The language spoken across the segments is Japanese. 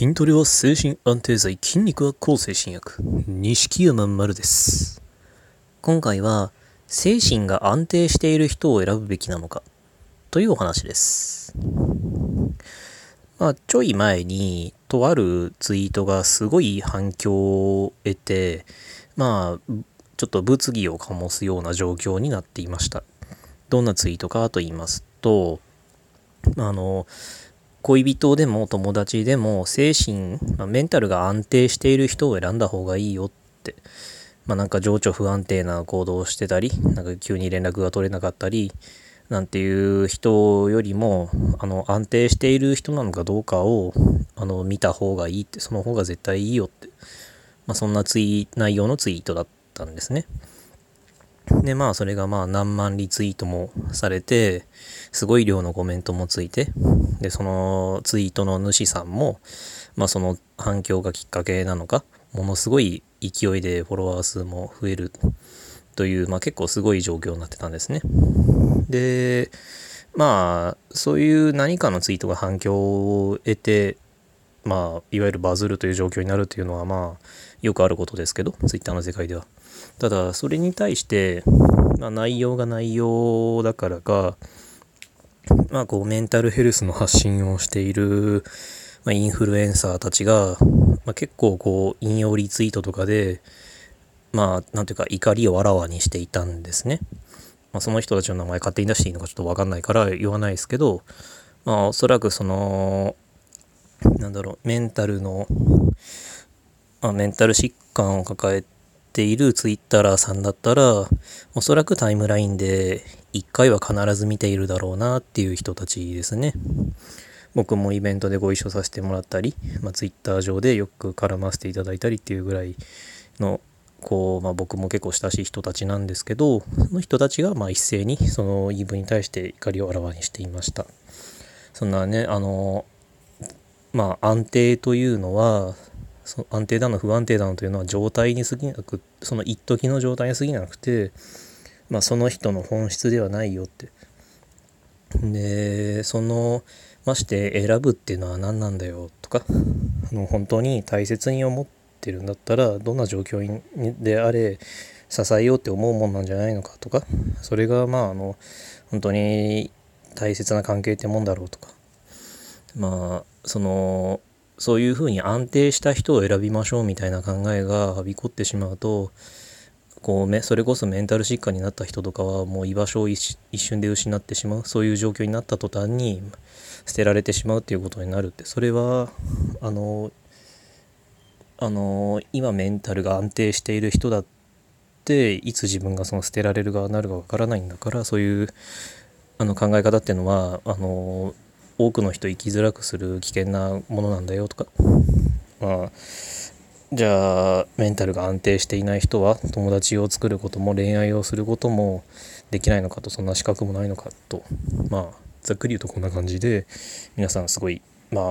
筋トレは精神安定剤、筋肉は抗精神薬。錦山丸です。今回は、精神が安定している人を選ぶべきなのか、というお話です。まあ、ちょい前に、とあるツイートがすごい反響を得て、まあ、ちょっと物議を醸すような状況になっていました。どんなツイートかと言いますと、あの、恋人でも友達でも精神、まあメンタルが安定している人を選んだ方がいいよって。まあなんか情緒不安定な行動をしてたり、なんか急に連絡が取れなかったり、なんていう人よりも、あの、安定している人なのかどうかを、あの、見た方がいいって、その方が絶対いいよって。まあそんなツイ、内容のツイートだったんですね。で、まあ、それがまあ、何万リツイートもされて、すごい量のコメントもついて、で、そのツイートの主さんも、まあ、その反響がきっかけなのか、ものすごい勢いでフォロワー数も増えるという、まあ、結構すごい状況になってたんですね。で、まあ、そういう何かのツイートが反響を得て、まあ、いわゆるバズるという状況になるというのは、まあ、よくあることですけど、ツイッターの世界では。ただ、それに対して、まあ、内容が内容だからか、まあ、こう、メンタルヘルスの発信をしている、まあ、インフルエンサーたちが、まあ、結構こう、引用リツイートとかで、まあ、なんていうか、怒りをあらわにしていたんですね。まあ、その人たちの名前勝手に出していいのかちょっとわかんないから言わないですけど、まあ、おそらくその、なんだろう、メンタルの、あ、メンタル疾患を抱えているツイッターさんだったら、おそらくタイムラインで1回は必ず見ているだろうなっていう人たちですね。僕もイベントでご一緒させてもらったり、まあ、ツイッター上でよく絡ませていただいたりっていうぐらいの、こう、まあ、僕も結構親しい人たちなんですけど、その人たちがまあ一斉にその言い分に対して怒りをあらわにしていました。そんなね、あの、まあ安定というのは、その安定だの不安定だのというのは状態に過ぎなくその一時の状態に過ぎなくて、まあ、その人の本質ではないよって。でそのまして選ぶっていうのは何なんだよとかあの本当に大切に思ってるんだったらどんな状況にであれ支えようって思うもんなんじゃないのかとかそれがまああの本当に大切な関係ってもんだろうとかまあそのそういうふうに安定した人を選びましょうみたいな考えがはびこってしまうとこうそれこそメンタル疾患になった人とかはもう居場所を一瞬で失ってしまう。そういう状況になった途端に捨てられてしまうっていうことになるって。それはあのあの今メンタルが安定している人だっていつ自分がその捨てられる側になるかわからないんだからそういうあの考え方っていうのはあの多くの人生きづらくする危険なものなんだよとかまあじゃあメンタルが安定していない人は友達を作ることも恋愛をすることもできないのかとそんな資格もないのかとまあざっくり言うとこんな感じで皆さんすごいまあ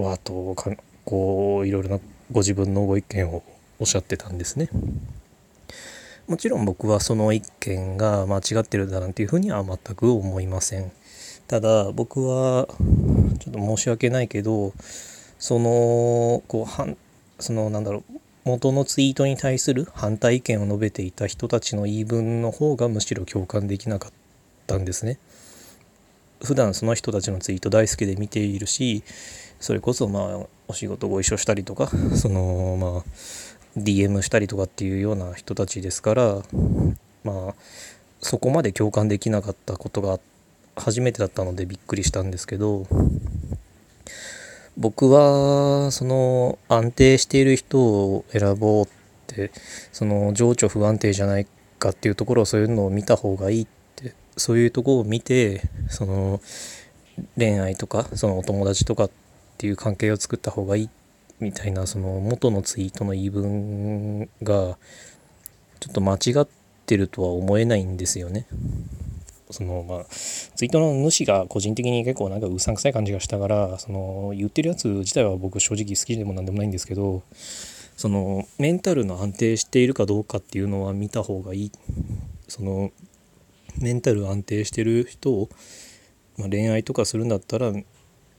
わーっとかこういろいろなご自分のご意見をおっしゃってたんですね。もちろん僕はその意見が間違ってるだなんていうふうには全く思いません。ただ僕はちょっと申し訳ないけどそのこう反そのなんだろう元のツイートに対する反対意見を述べていた人たちの言い分の方がむしろ共感できなかったんですね。普段その人たちのツイート大好きで見ているしそれこそまあお仕事ご一緒したりとかそのまあ DM したりとかっていうような人たちですからまあそこまで共感できなかったことが初めてだったのでびっくりしたんですけど僕はその安定している人を選ぼうってその情緒不安定じゃないかっていうところをそういうのを見た方がいいってそういうとこを見てその恋愛とかそのお友達とかっていう関係を作った方がいいみたいなその元のツイートの言い分がちょっと間違ってるとは思えないんですよね。そのまあツイートの主が個人的に結構なんかうさんくさい感じがしたからその言ってるやつ自体は僕正直好きでもなんでもないんですけどそのメンタルの安定しているかどうかっていうのは見た方がいいそのメンタル安定してる人を、まあ、恋愛とかするんだったら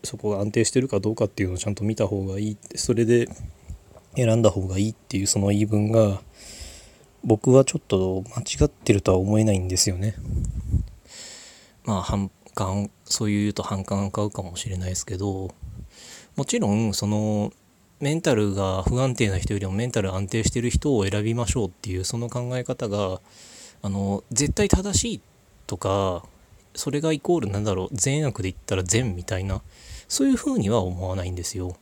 そこが安定してるかどうかっていうのをちゃんと見た方がいいそれで選んだ方がいいっていうその言い分が僕はちょっと間違ってるとは思えないんですよね。まあ反感そういうと反感を買うかもしれないですけどもちろんそのメンタルが不安定な人よりもメンタル安定してる人を選びましょうっていうその考え方があの絶対正しいとかそれがイコールなんだろう善悪で言ったら善みたいなそういうふうには思わないんですよ。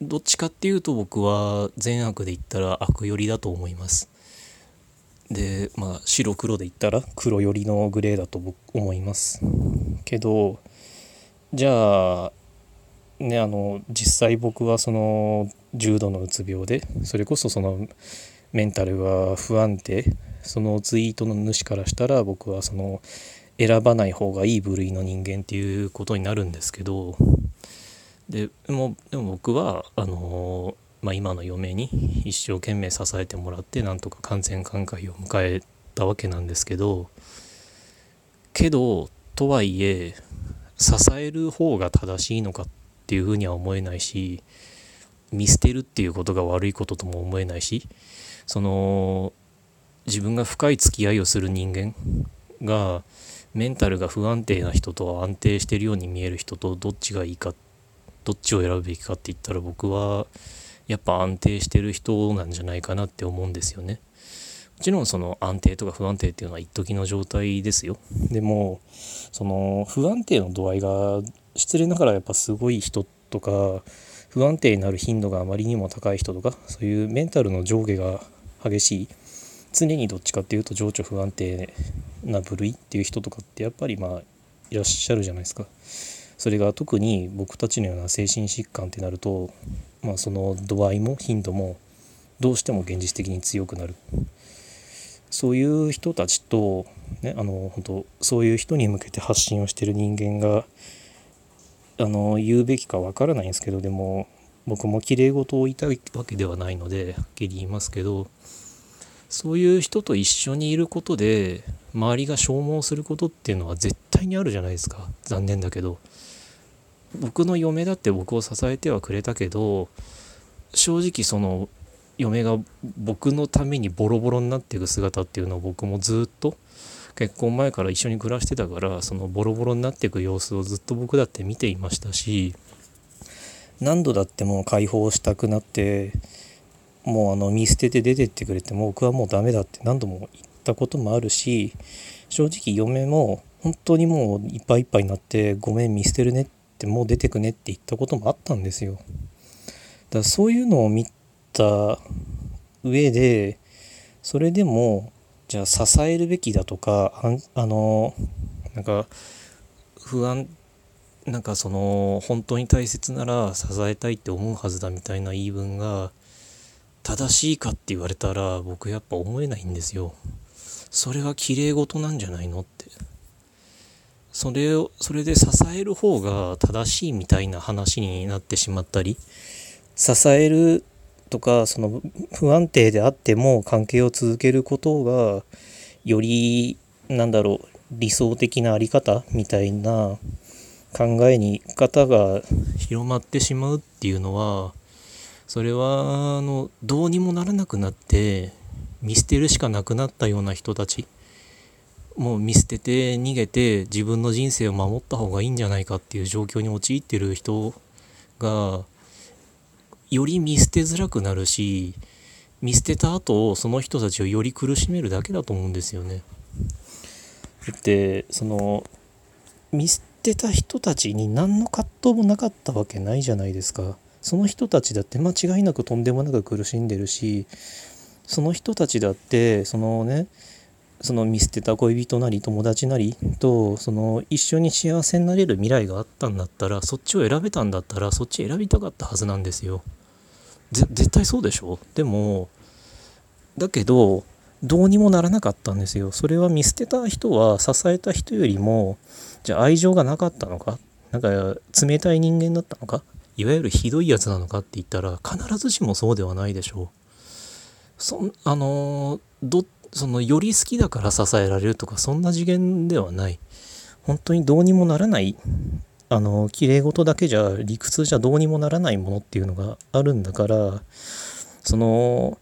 どっちかっていうと僕は善悪で言ったら悪寄りだと思います。でまあ白黒で言ったら黒寄りのグレーだと僕思います。けどじゃあねあの実際僕はその重度のうつ病でそれこそそのメンタルが不安定そのツイートの主からしたら僕はその選ばない方がいい部類の人間っていうことになるんですけどでもでも僕はあのまあ、今の嫁に一生懸命支えてもらってなんとか完全寛解を迎えたわけなんですけどけどとはいえ支える方が正しいのかっていうふうには思えないし見捨てるっていうことが悪いこととも思えないしその自分が深い付き合いをする人間がメンタルが不安定な人と安定してるように見える人とどっちがいいかどっちを選ぶべきかって言ったら僕はやっぱ安定してる人なんじゃないかなって思うんですよね。もちろんその安定とか不安定っていうのは一時の状態ですよ。でもその不安定の度合いが失礼ながらやっぱすごい人とか不安定になる頻度があまりにも高い人とかそういうメンタルの上下が激しい常にどっちかっていうと情緒不安定な部類っていう人とかってやっぱりまあいらっしゃるじゃないですか。それが特に僕たちのような精神疾患ってなると、まあ、その度合いも頻度もどうしても現実的に強くなる。そういう人たちと、ね、あの本当そういう人に向けて発信をしてる人間があの言うべきかわからないんですけどでも僕もきれい事を言いたいわけではないのではっきり言いますけどそういう人と一緒にいることで周りが消耗することっていうのは絶対にあるじゃないですか。残念だけど。僕の嫁だって僕を支えてはくれたけど正直その嫁が僕のためにボロボロになっていく姿っていうのを僕もずっと結婚前から一緒に暮らしてたからそのボロボロになっていく様子をずっと僕だって見ていましたし何度だってもう解放したくなってもうあの見捨てて出てってくれても僕はもうダメだって何度も言ったこともあるし正直嫁も本当にもういっぱいいっぱいになってごめん見捨てるねってってもう出てくねって言ったこともあったんですよだからそういうのを見た上でそれでもじゃあ支えるべきだとかあのなんか不安なんかその本当に大切なら支えたいって思うはずだみたいな言い分が正しいかって言われたら僕やっぱ思えないんですよ。それは綺麗事なんじゃないのって。それを、それで支える方が正しいみたいな話になってしまったり、支えるとか、その不安定であっても関係を続けることが、より、なんだろう、理想的なあり方みたいな考えに方が広まってしまうっていうのは、それはあのどうにもならなくなって見捨てるしかなくなったような人たちもう見捨てて逃げて自分の人生を守った方がいいんじゃないかっていう状況に陥ってる人がより見捨てづらくなるし見捨てた後その人たちをより苦しめるだけだと思うんですよね。だってその見捨てた人たちに何の葛藤もなかったわけないじゃないですか。その人たちだって間違いなくとんでもなく苦しんでるしその人たちだってそのねその見捨てた恋人なり友達なりとその一緒に幸せになれる未来があったんだったらそっちを選べたんだったらそっち選びたかったはずなんですよ。絶対そうでしょ？でもだけどどうにもならなかったんですよ。それは見捨てた人は支えた人よりもじゃあ愛情がなかったのか？なんか冷たい人間だったのか？いわゆるひどいやつなのかって言ったら必ずしもそうではないでしょう。そあのどそのより好きだから支えられるとかそんな次元ではない。本当にどうにもならないあの綺麗事だけじゃ理屈じゃどうにもならないものっていうのがあるんだからその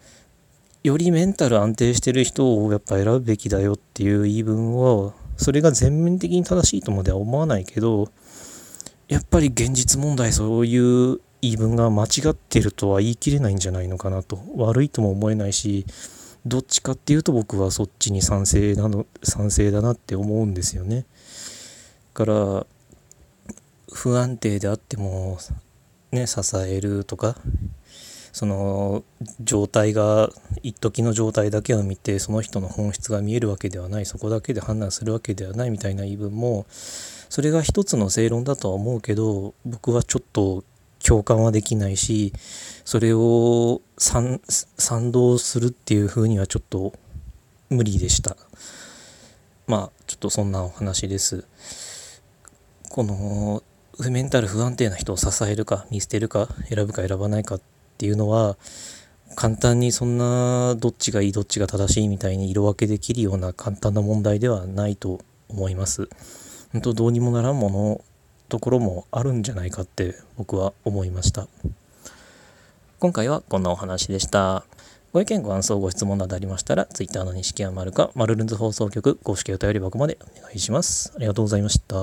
よりメンタル安定してる人をやっぱ選ぶべきだよっていう言い分はそれが全面的に正しいとまでは思わないけどやっぱり現実問題そういう言い分が間違ってるとは言い切れないんじゃないのかなと悪いとも思えないしどっちかっていうと僕はそっちに賛成なの賛成だなって思うんですよね。から不安定であってもね支えるとかその状態が一時の状態だけを見てその人の本質が見えるわけではないそこだけで判断するわけではないみたいな言い分もそれが一つの正論だとは思うけど僕はちょっと共感はできないしそれを賛同するっていう風にはちょっと無理でしたまあちょっとそんなお話ですこのメンタル不安定な人を支えるか見捨てるか選ぶか選ばないかっていうのは簡単にそんなどっちがいいどっちが正しいみたいに色分けできるような簡単な問題ではないと思います。本当どうにもならんものところもあるんじゃないかって僕は思いました。今回はこんなお話でした。ご意見、ご感想、ご質問などありましたら、Twitter の錦山丸か、マルルンズ放送局公式お便り箱までお願いします。ありがとうございました。